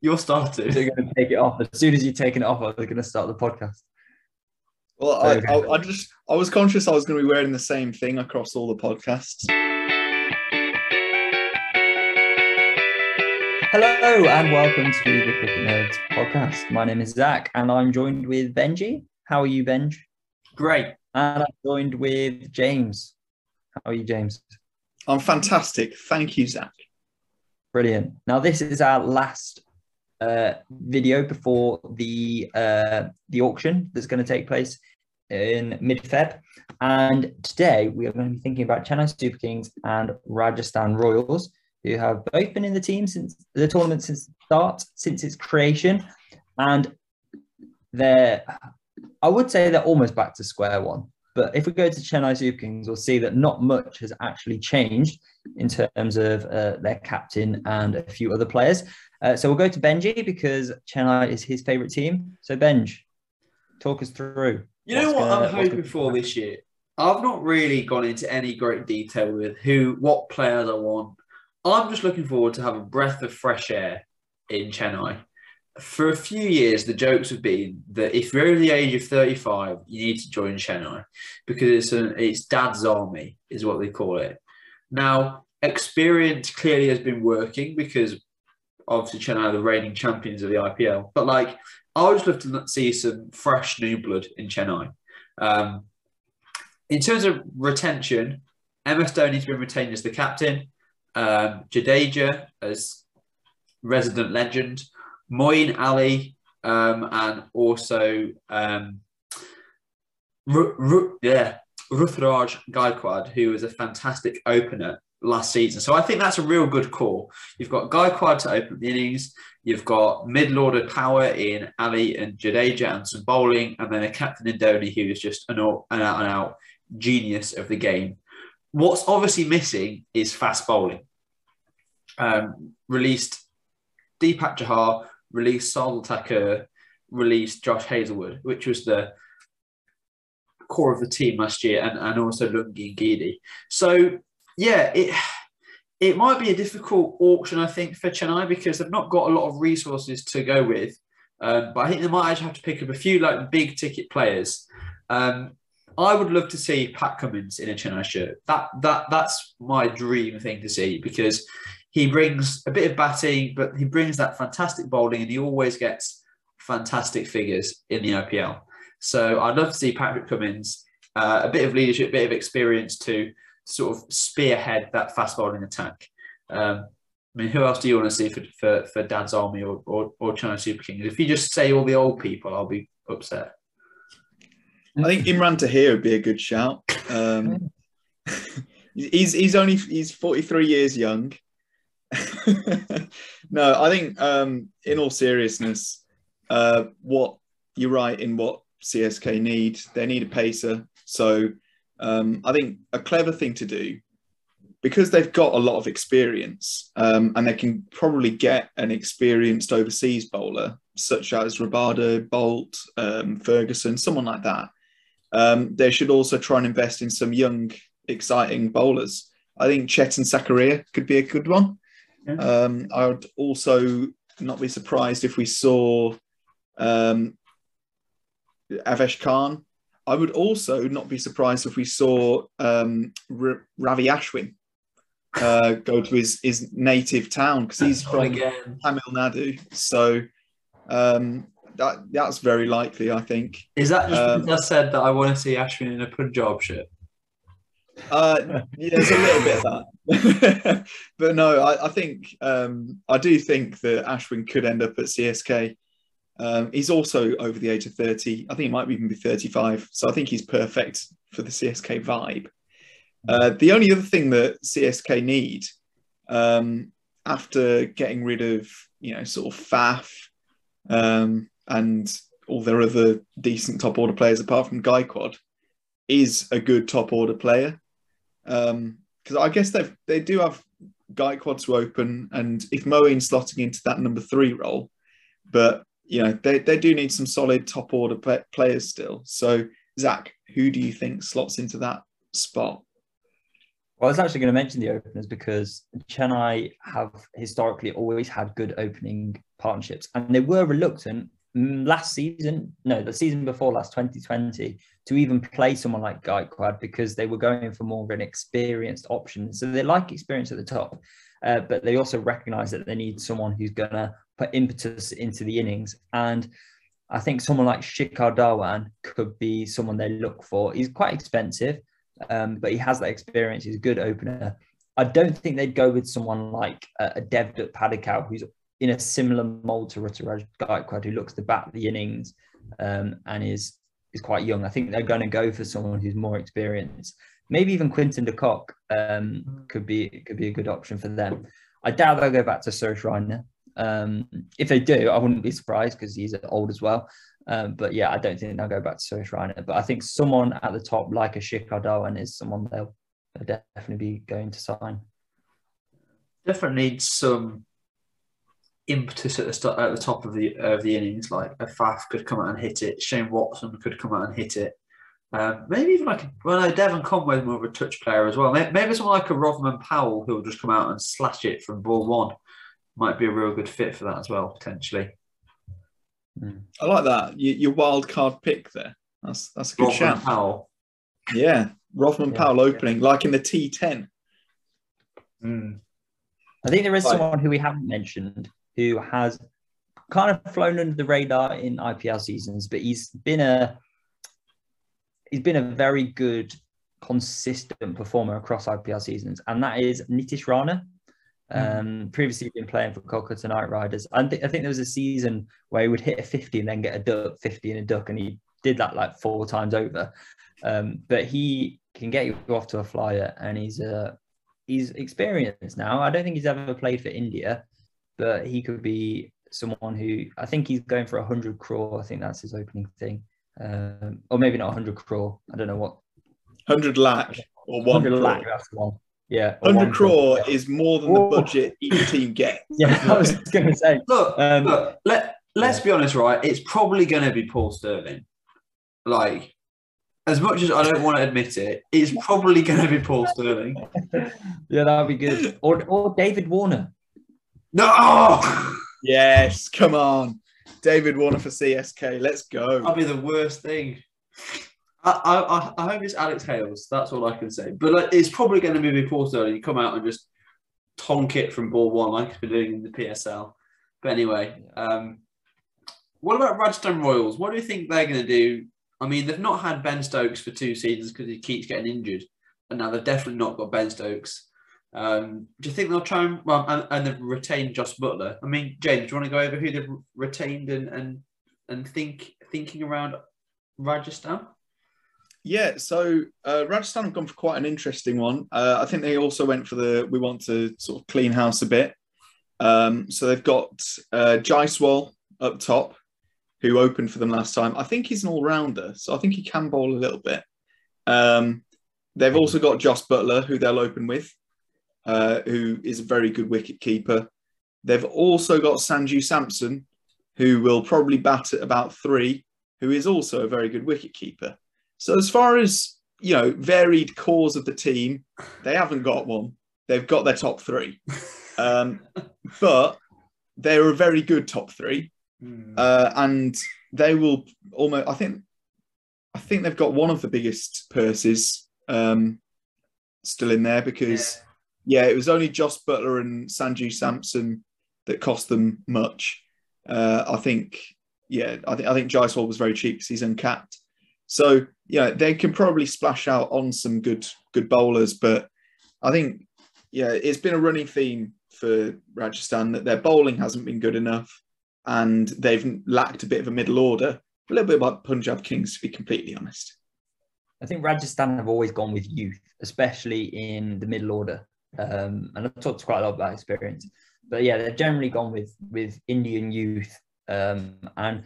You're starting. They're going to take it off. As soon as you've taken it off, they're going to start the podcast. Well, I, I, I just I was conscious I was going to be wearing the same thing across all the podcasts. Hello and welcome to the Cricket Nerds podcast. My name is Zach and I'm joined with Benji. How are you, Benj? Great. And I'm joined with James. How are you, James? I'm fantastic. Thank you, Zach. Brilliant. Now, this is our last uh, video before the uh, the auction that's going to take place in mid Feb. And today we are going to be thinking about Chennai Super Kings and Rajasthan Royals, who have both been in the team since the tournament since the start, since its creation. And they're, I would say they're almost back to square one. But if we go to Chennai Super Kings, we'll see that not much has actually changed in terms of uh, their captain and a few other players. Uh, so we'll go to Benji because Chennai is his favourite team. So Benj, talk us through. You know what gonna, I'm hoping for this year? I've not really gone into any great detail with who, what players I want. I'm just looking forward to have a breath of fresh air in Chennai for a few years, the jokes have been that if you're over the age of 35, you need to join Chennai because it's an, it's dad's army, is what they call it. Now, experience clearly has been working because obviously Chennai are the reigning champions of the IPL. But like, I would just love to see some fresh new blood in Chennai. Um, in terms of retention, MS Dhoni's been retained as the captain. Um, Jadeja as resident legend. Moeen Ali, um, and also um, yeah, Ruturaj Gaikwad, who was a fantastic opener last season. So I think that's a real good call. You've got Gaikwad to open the innings. You've got mid-order power in Ali and Jadeja and some bowling, and then a captain in Dhoni who is just an, out and out genius of the game. What's obviously missing is fast bowling. Um, released Deepak Chahar, released Shardul Thakur, released Josh Hazlewood, which was the core of the team last year, and, and also Lungi Ngidi. So yeah, it it might be a difficult auction, I think, for Chennai because they've not got a lot of resources to go with. Um, but I think they might actually have to pick up a few like big ticket players. Um, I would love to see Pat Cummins in a Chennai shirt. That that that's my dream thing to see because he brings a bit of batting, but he brings that fantastic bowling, and he always gets fantastic figures in the IPL. So I'd love to see Patrick Cummins, uh, a bit of leadership, a bit of experience to sort of spearhead that fast bowling attack. Um, I mean, who else do you want to see for, for, for Dad's Army or, or, or Chennai Super Kings? If you just say all the old people, I'll be upset. I think Imran Tahir would be a good shout. Um, he's he's only he's 43 years young. no, I think um, in all seriousness, uh, what you're right in what CSK need. They need a pacer. So um, I think a clever thing to do because they've got a lot of experience um, and they can probably get an experienced overseas bowler such as Rabada, Boult, um, Ferguson, someone like that. Um, they should also try and invest in some young, exciting bowlers. I think Chetan Sakaria could be a good one. Um, I would also not be surprised if we saw um, Avesh Khan. I would also not be surprised if we saw um, R- Ravi Ashwin uh, go to his, his native town because he's from again. Tamil Nadu. So um, that that's very likely, I think. Is that just um, because I said that I want to see Ashwin in a Punjab shirt? Uh, yeah, there's a little bit of that, but no, I, I think um, I do think that Ashwin could end up at CSK. Um, he's also over the age of 30. I think he might even be 35. So I think he's perfect for the CSK vibe. Uh, the only other thing that CSK need um, after getting rid of, you know, sort of Faf um, and all their other decent top order players apart from Gaikwad is a good top order player because um, I guess they they do have Gaikwad to open, and if Moeen's slotting into that number three role, but you know they, they do need some solid top order play, players still. So Zach, who do you think slots into that spot? Well, I was actually going to mention the openers because Chennai have historically always had good opening partnerships, and they were reluctant last season, no, the season before last, 2020, to even play someone like Gaikwad because they were going for more of an experienced option. So they like experience at the top, uh, but they also recognize that they need someone who's going to put impetus into the innings. And I think someone like Shikhar Dhawan could be someone they look for. He's quite expensive, um, but he has that experience. He's a good opener. I don't think they'd go with someone like a, a Devdutt Padikkal, who's in a similar mold to Ruturaj Gaikwad, who looks to bat the innings um, and is is quite young. I think they're going to go for someone who's more experienced. Maybe even Quinton de Kock um, could be could be a good option for them. I doubt they'll go back to Suresh Raina. Um, if they do, I wouldn't be surprised because he's old as well. Um, but yeah, I don't think they'll go back to Suresh Raina. But I think someone at the top, like a Shikhar Dhawan, is someone they'll, they'll definitely be going to sign. Definitely needs some impetus at the start, at the top of the of the innings. Like a Faf could come out and hit it. Shane Watson could come out and hit it. Um, maybe even like well, no, Devon Conway's more of a touch player as well. Maybe, maybe someone like a Rovman Powell who will just come out and slash it from ball one might be a real good fit for that as well potentially. Mm. I like that your, your wild card pick there. That's that's a good Rovman shout. Powell. Yeah, Rovman yeah, Powell opening yeah. like in the T10. Mm. I think there is someone who we haven't mentioned who has kind of flown under the radar in IPL seasons, but he's been a he's been a very good, consistent performer across IPL seasons, and that is Nitish Rana. Mm. Um, previously been playing for Kolkata Knight Riders. And th- I think there was a season where he would hit a 50 and then get a duck, 50 and a duck, and he did that like four times over. Um, but he can get you off to a flyer, and he's uh, he's experienced now. I don't think he's ever played for India, but he could be someone who I think he's going for a hundred crore. I think that's his opening thing, um, or maybe not a hundred crore. I don't know what. Hundred lakh or one. Hundred lakh. That's one. Yeah, hundred crore yeah. is more than Whoa. the budget each team gets. yeah, I was going to say. Look, um, look. Let Let's yeah. be honest, right? It's probably going to be Paul Stirling. Like, as much as I don't want to admit it, it's probably going to be Paul Stirling. yeah, that would be good. Or or David Warner. No. Yes, come on. David Warner for CSK. Let's go. That'll be the worst thing. I, I, I hope it's Alex Hales. That's all I can say. But like, it's probably going to be before Stirling. You come out and just tonk it from ball one like he's been doing in the PSL. But anyway, um, what about Rajasthan Royals? What do you think they're going to do? I mean, they've not had Ben Stokes for two seasons because he keeps getting injured, and now they've definitely not got Ben Stokes. Um, do you think they'll try and well and, and they've retained Jos Buttler? I mean, James, do you want to go over who they've retained and and and think thinking around Rajasthan? Yeah, so uh, Rajasthan have gone for quite an interesting one. Uh, I think they also went for the we want to sort of clean house a bit. Um, so they've got uh, Jaiswal up top, who opened for them last time. I think he's an all rounder, so I think he can bowl a little bit. Um, they've also got Jos Buttler, who they'll open with. Uh, who is a very good wicket keeper. They've also got Sanju Samson, who will probably bat at about three, who is also a very good wicket keeper. So as far as you know, varied cores of the team, they haven't got one. They've got their top three, um, but they're a very good top three, mm. uh, and they will almost. I think, I think they've got one of the biggest purses um, still in there because. Yeah yeah, it was only Jos Buttler and Sanju Samson that cost them much. Uh, I think, yeah, I think I think Jaiswal was very cheap because he's uncapped. So yeah, they can probably splash out on some good good bowlers, but I think yeah, it's been a running theme for Rajasthan that their bowling hasn't been good enough, and they've lacked a bit of a middle order. A little bit about Punjab Kings, to be completely honest. I think Rajasthan have always gone with youth, especially in the middle order. Um, and I've talked quite a lot about experience. But yeah, they've generally gone with with Indian youth, um, and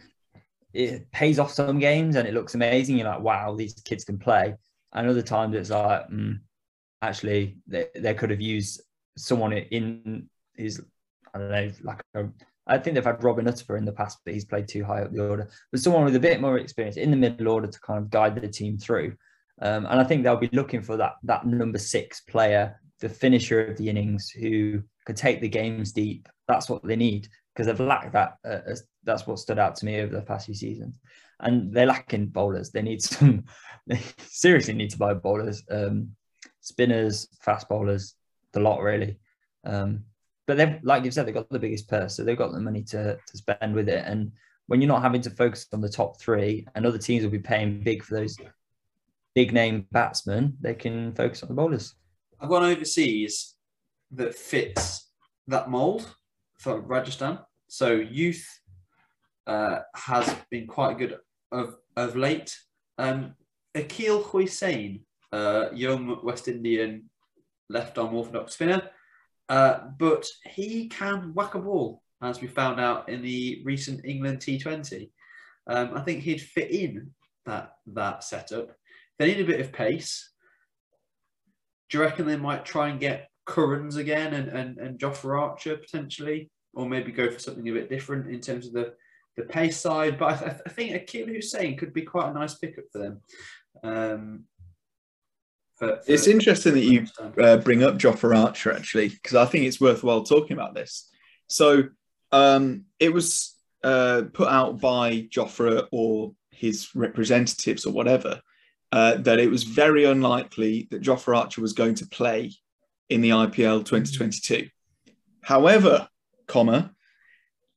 it pays off some games and it looks amazing. You're like, wow, these kids can play. And other times it's like, mm, actually, they, they could have used someone in his, I don't know, like a, I think they've had Robin Uthappa in the past, but he's played too high up the order. But someone with a bit more experience in the middle order to kind of guide the team through. Um, and I think they'll be looking for that that number six player, the finisher of the innings, who could take the games deep. That's what they need because they've lacked that. Uh, that's what stood out to me over the past few seasons. And they're lacking bowlers. They need some. They seriously need to buy bowlers, um, spinners, fast bowlers, the lot really. Um, but they've, like you've said, they've got the biggest purse, so they've got the money to to spend with it. And when you're not having to focus on the top three, and other teams will be paying big for those big name batsmen, they can focus on the bowlers. I've gone overseas that fits that mould for Rajasthan. So youth uh, has been quite good of of late. Um, Akeal Hosein, uh, young West Indian left arm orthodox spinner, uh, but he can whack a ball, as we found out in the recent England T20. Um, I think he'd fit in that that setup. They need a bit of pace. Do you reckon they might try and get Currans again and, and, and Jofra Archer potentially? Or maybe go for something a bit different in terms of the, the pace side. But I, th- I think Akeal Hosein could be quite a nice pickup for them. Um, for, for it's interesting that you uh, bring up Jofra Archer actually, because I think it's worthwhile talking about this. So um, it was uh, put out by Jofra or his representatives or whatever uh, that it was very unlikely that Jofra Archer was going to play in the IPL 2022. However, comma,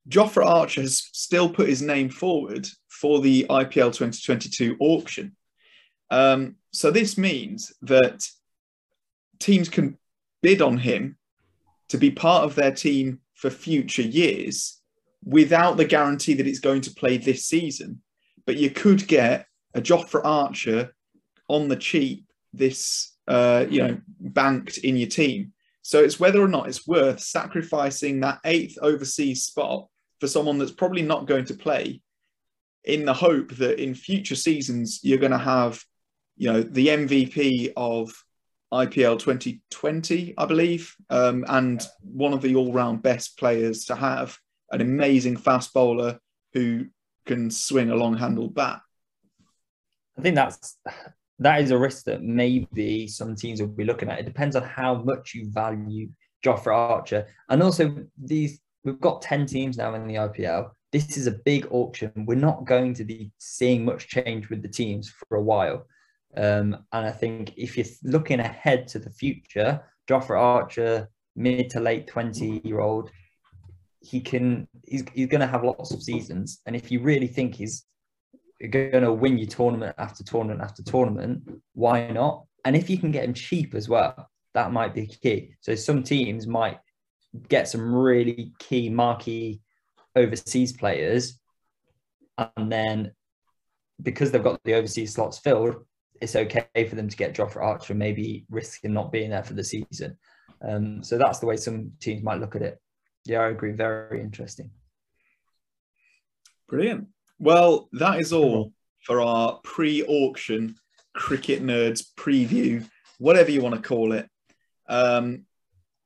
Jofra Archer has still put his name forward for the IPL 2022 auction. Um, so this means that teams can bid on him to be part of their team for future years without the guarantee that it's going to play this season. But you could get a Jofra Archer on the cheap this uh, you know banked in your team. So it's whether or not it's worth sacrificing that eighth overseas spot for someone that's probably not going to play, in the hope that in future seasons you're going to have, you know, the MVP of IPL 2020, I believe, um, and one of the all-round best players to have, an amazing fast bowler who can swing a long-handled bat. I think that's that is a risk that maybe some teams will be looking at. It depends on how much you value Jofra Archer. And also these we've got 10 teams now in the IPL. This is a big auction. We're not going to be seeing much change with the teams for a while. Um, and I think if you're looking ahead to the future, Jofra Archer, mid to late 20 year old, he can he's, he's going to have lots of seasons. And if you really think he's going to win you tournament after tournament after tournament, why not? And if you can get him cheap as well, that might be key. So some teams might get some really key marquee overseas players, and then because they've got the overseas slots filled, it's okay for them to get Jofra Archer, and maybe risking not being there for the season. Um, so that's the way some teams might look at it. Yeah, I agree. Very interesting. Brilliant. Well, that is all for our pre auction cricket nerds preview, whatever you want to call it. Um,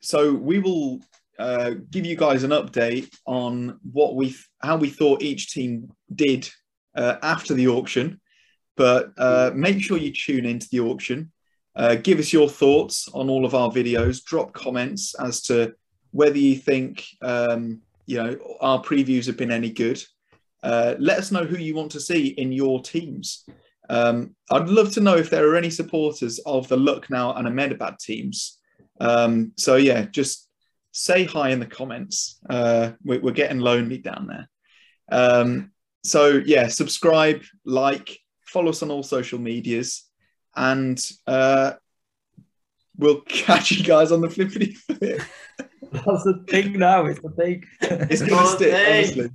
so we will uh, give you guys an update on what we how we thought each team did uh, after the auction. But uh, make sure you tune into the auction. Uh, give us your thoughts on all of our videos. Drop comments as to whether you think um, you know our previews have been any good. Uh, let us know who you want to see in your teams. Um, I'd love to know if there are any supporters of the Lucknow and Ahmedabad teams. Um, so yeah, just say hi in the comments. Uh, we're, we're, getting lonely down there. Um, so yeah, subscribe, like, follow us on all social medias, and uh, we'll catch you guys on the flippity flip. That's the thing now. It's the thing. It's gonna stick, honestly.